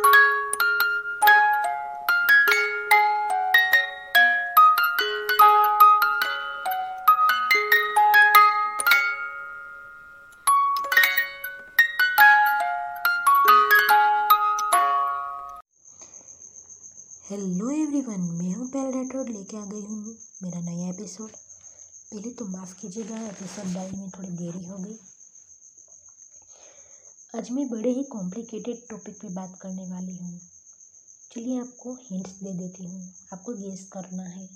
Hello everyone मैं हूँ पैल राठौड़ लेके आ गई हूँ मेरा नया एपिसोड पहले तो माफ़ कीजिएगा एपिसोड डालने में थोड़ी देरी हो गई। आज मैं बड़े ही कॉम्प्लिकेटेड टॉपिक पे बात करने वाली हूँ। चलिए आपको हिंट्स दे देती हूँ। आपको गेस करना है।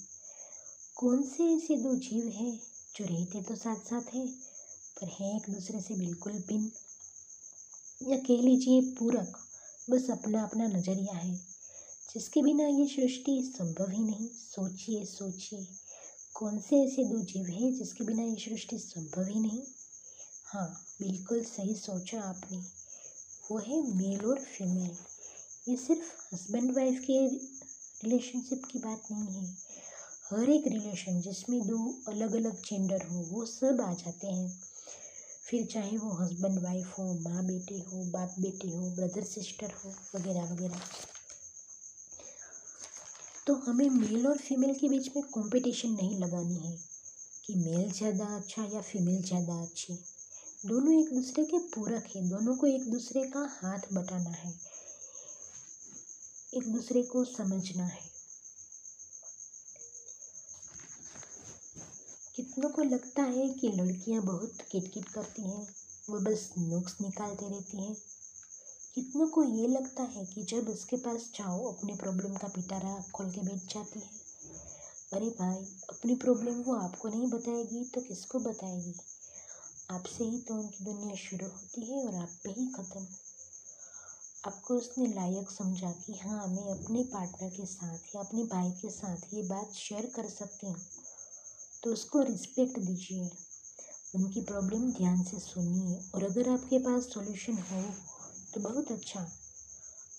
कौन से ऐसे दो जीव हैं जो रहते तो साथ साथ हैं, पर हैं एक दूसरे से बिल्कुल भिन्न? या कह लीजिए पूरक, बस अपना अपना नज़रिया है, जिसके बिना ये सृष्टि संभव ही नहीं। सोचिए सोचिए। कौन से ऐसे दो जीव हैं जिसके बिना ये सृष्टि संभव ही नहीं? हाँ बिल्कुल सही सोचा आपने। वो है मेल और फीमेल। ये सिर्फ़ हस्बैंड वाइफ के रिलेशनशिप की बात नहीं है। हर एक रिलेशन जिसमें दो अलग अलग जेंडर हो, वो सब आ जाते हैं। फिर चाहे वो हस्बैंड वाइफ हो माँ बेटे हो बाप बेटे हो, ब्रदर, सिस्टर हो, वगैरह वगैरह। तो हमें मेल और फीमेल के बीच में कंपटीशन नहीं लगानी है कि मेल ज़्यादा अच्छा या फीमेल ज़्यादा अच्छी। दोनों एक दूसरे के पूरक हैं। दोनों को एक दूसरे का हाथ बटाना है। एक दूसरे को समझना है। कितनों को लगता है कि लड़कियाँ बहुत किटकिट करती हैं, वो बस नुक्स निकालते रहती हैं। कितनों को ये लगता है कि जब उसके पास जाओ, अपने प्रॉब्लम का पिटारा खोल के बैठ जाती है। अरे भाई, अपनी प्रॉब्लम वो आपको नहीं बताएगी तो किसको बताएगी? आपसे ही तो उनकी दुनिया शुरू होती है और आप पे ही ख़त्म। आपको उसने लायक समझा कि हाँ मैं अपने पार्टनर के साथ या अपने भाई के साथ ये बात शेयर कर सकती हूँ। तो उसको रिस्पेक्ट दीजिए। उनकी प्रॉब्लम ध्यान से सुनिए और अगर आपके पास सॉल्यूशन हो तो बहुत अच्छा।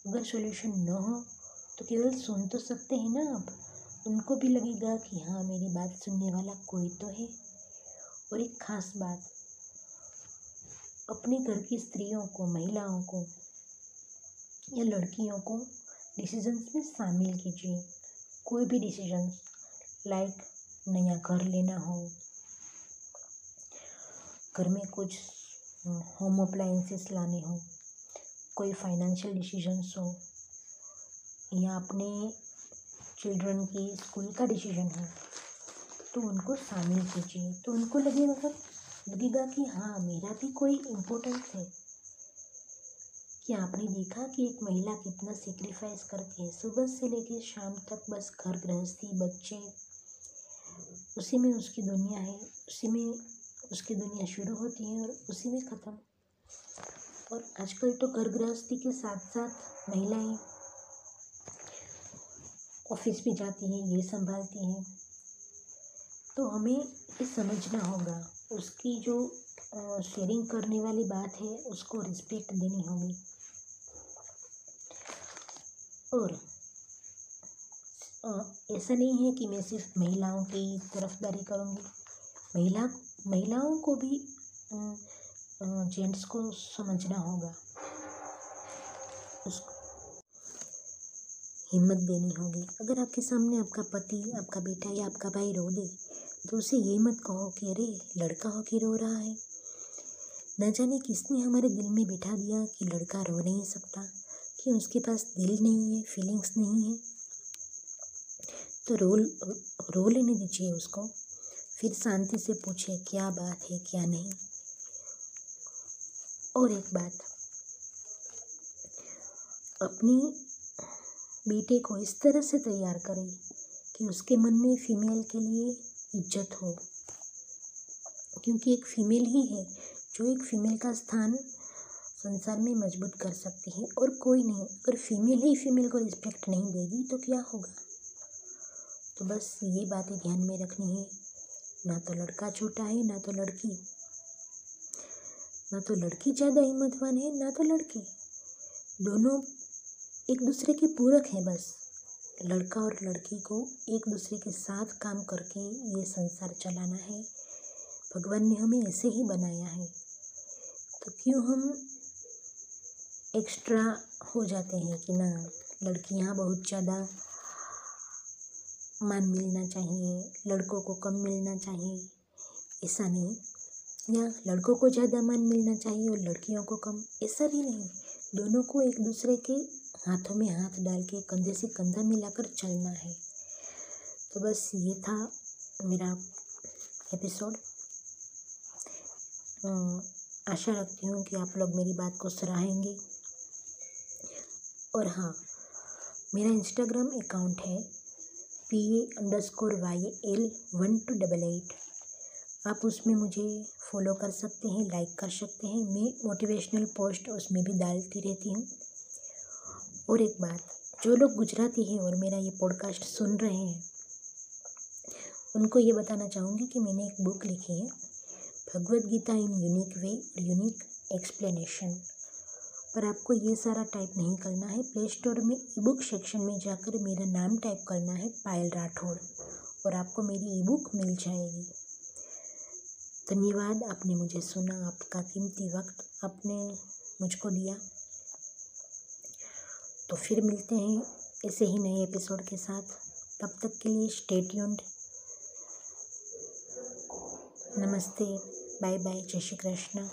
अगर सॉल्यूशन न हो तो केवल सुन तो सकते हैं ना आप। उनको भी लगेगा कि हाँ मेरी बात सुनने वाला कोई तो है। और एक ख़ास बात अपने घर की स्त्रियों को, महिलाओं को या लड़कियों को डिसीजंस में शामिल कीजिए। कोई भी डिसीज़न लाइक नया घर लेना हो, घर में कुछ होम अप्लाइंसेस लाने हो, कोई फाइनेंशियल डिसीजंस हो, या अपने चिल्ड्रन की स्कूल का डिसीज़न हो तो उनको शामिल कीजिए। तो उनको लगेगा लगेगा कि हाँ मेरा भी कोई इम्पोर्टेंस है। कि आपने देखा कि एक महिला कितना सेक्रीफाइस करती है? सुबह से लेकर शाम तक बस घर गृहस्थी, बच्चे, उसी में उसकी दुनिया है, उसी में उसकी दुनिया शुरू होती है और उसी में ख़त्म। और आजकल तो घर गृहस्थी के साथ साथ महिलाएँ ऑफ़िस भी जाती हैं, ये संभालती हैं। तो हमें ये समझना होगा उसकी जो शेयरिंग करने वाली बात है, उसको रिस्पेक्ट देनी होगी। और ऐसा नहीं है कि मैं सिर्फ़ महिलाओं की तरफदारी करूँगी। महिला, महिलाओं को भी जेंट्स को समझना होगा। उसको हिम्मत देनी होगी। अगर आपके सामने आपका पति, आपका बेटा या आपका भाई रो दे तो उसे ये मत कहो कि अरे, लड़का हो कि रो रहा है। न जाने किसने हमारे दिल में बिठा दिया कि लड़का रो नहीं सकता, कि उसके पास दिल नहीं है फीलिंग्स नहीं है। तो रो रो लेने दीजिए उसको। फिर शांति से पूछे, क्या बात है, क्या नहीं? और एक बात। अपनी बेटे को इस तरह से तैयार करें कि उसके मन में फीमेल के लिए इज़्ज़त हो। क्योंकि एक फीमेल ही है, जो एक फीमेल का स्थान संसार में मज़बूत कर सकती है और कोई नहीं, अगर फीमेल ही फीमेल को रिस्पेक्ट नहीं देगी तो क्या होगा? तो बस ये बातें ध्यान में रखनी है। ना तो लड़का छोटा है, ना तो लड़की। ना तो लड़की ज़्यादा हिम्मतवान है, ना तो लड़के। दोनों एक दूसरे के पूरक हैं बस। लड़का और लड़की को एक दूसरे के साथ काम करके ये संसार चलाना है। भगवान ने हमें ऐसे ही बनाया है। तो क्यों हम एक्स्ट्रा हो जाते हैं कि ना लड़कियाँ बहुत ज़्यादा मान मिलना चाहिए, लड़कों को कम मिलना चाहिए, ऐसा नहीं। या लड़कों को ज़्यादा मान मिलना चाहिए और लड़कियों को कम, ऐसा भी नहीं। दोनों को एक दूसरे के हाथों में हाथ डाल के कंधे से कंधा मिलाकर चलना है। तो बस ये था मेरा एपिसोड आशा रखती हूँ कि आप लोग मेरी बात को सराहेंगे और हाँ मेरा इंस्टाग्राम अकाउंट है P A underscore Y L one two double eight आप उसमें मुझे फॉलो कर सकते हैं लाइक कर सकते हैं। मैं मोटिवेशनल पोस्ट उसमें भी डालती रहती हूँ। और एक बात, जो लोग गुजराती हैं और मेरा ये पॉडकास्ट सुन रहे हैं, उनको ये बताना चाहूँगी कि मैंने एक बुक लिखी है Bhagavad Gita in unique way और यूनिक एक्सप्लेनेशन पर आपको ये सारा टाइप नहीं करना है प्ले स्टोर में ई बुक सेक्शन में जाकर मेरा नाम टाइप करना है पायल राठौड़ और आपको मेरी ई बुक मिल जाएगी। धन्यवाद, आपने मुझे सुना, आपका कीमती वक्त आपने मुझको दिया। तो फिर मिलते हैं ऐसे ही नए एपिसोड के साथ। तब तक के लिए स्टेट ट्यून्ड नमस्ते। बाय बाय जय श्री कृष्ण।